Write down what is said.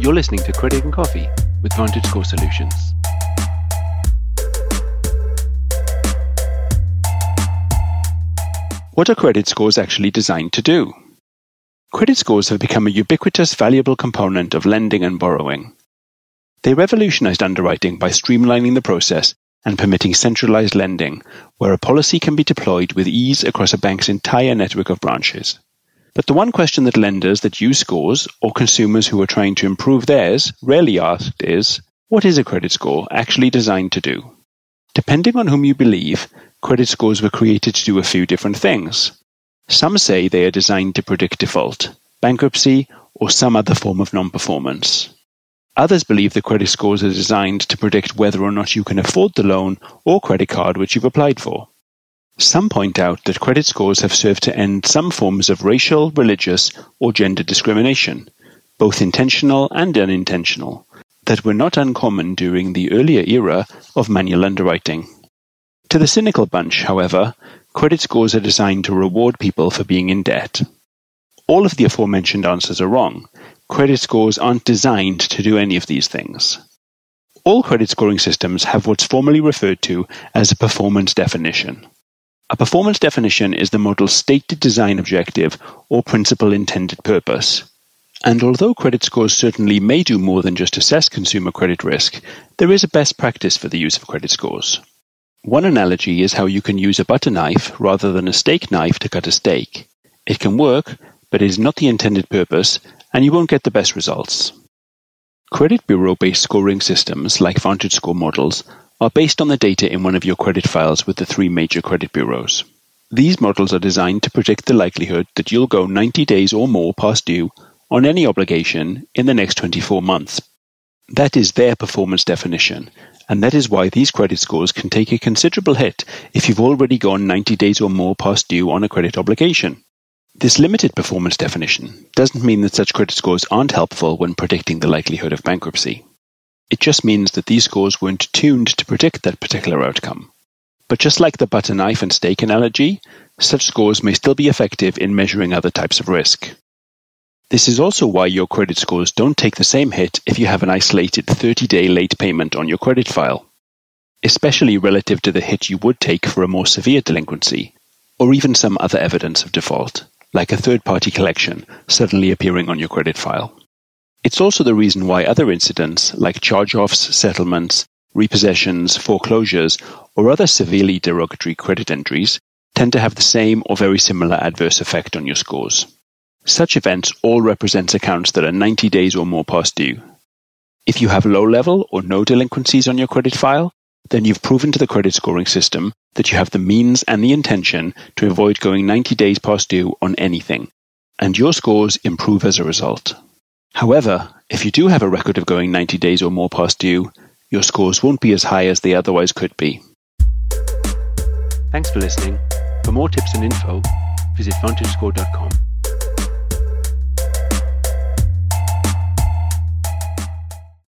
You're listening to Credit and Coffee with Vantage Score Solutions. What are credit scores actually designed to do? Credit scores have become a ubiquitous, valuable component of lending and borrowing. They revolutionized underwriting by streamlining the process and permitting centralized lending, where a policy can be deployed with ease across a bank's entire network of branches. But the one question that lenders that use scores or consumers who are trying to improve theirs rarely asked is what is a credit score actually designed to do? Depending on whom you believe, credit scores were created to do a few different things. Some say they are designed to predict default, bankruptcy, or some other form of non performance. Others believe the credit scores are designed to predict whether or not you can afford the loan or credit card which you've applied for. Some point out that credit scores have served to end some forms of racial, religious, or gender discrimination, both intentional and unintentional, that were not uncommon during the earlier era of manual underwriting. To the cynical bunch, however, credit scores are designed to reward people for being in debt. All of the aforementioned answers are wrong. Credit scores aren't designed to do any of these things. All credit scoring systems have what's formally referred to as a performance definition. A performance definition is the model's stated design objective or principal intended purpose. And although credit scores certainly may do more than just assess consumer credit risk, there is a best practice for the use of credit scores. One analogy is how you can use a butter knife rather than a steak knife to cut a steak. It can work, but it is not the intended purpose, and you won't get the best results. Credit bureau based scoring systems, like Vantage Score models, are based on the data in one of your credit files with the three major credit bureaus. These models are designed to predict the likelihood that you'll go 90 days or more past due on any obligation in the next 24 months. That is their performance definition, and that is why these credit scores can take a considerable hit if you've already gone 90 days or more past due on a credit obligation. This limited performance definition doesn't mean that such credit scores aren't helpful when predicting the likelihood of bankruptcy. It just means that these scores weren't tuned to predict that particular outcome. But just like the butter knife and steak analogy, such scores may still be effective in measuring other types of risk. This is also why your credit scores don't take the same hit if you have an isolated 30 day late payment on your credit file, especially relative to the hit you would take for a more severe delinquency, or even some other evidence of default, like a third party collection suddenly appearing on your credit file. It's also the reason why other incidents, like charge offs, settlements, repossessions, foreclosures, or other severely derogatory credit entries, tend to have the same or very similar adverse effect on your scores. Such events all represent accounts that are 90 days or more past due. If you have low level or no delinquencies on your credit file, then you've proven to the credit scoring system that you have the means and the intention to avoid going 90 days past due on anything, and your scores improve as a result. However, if you do have a record of going 90 days or more past due, your scores won't be as high as they otherwise could be. Thanks for listening. For more tips and info, visit vantagescore.com.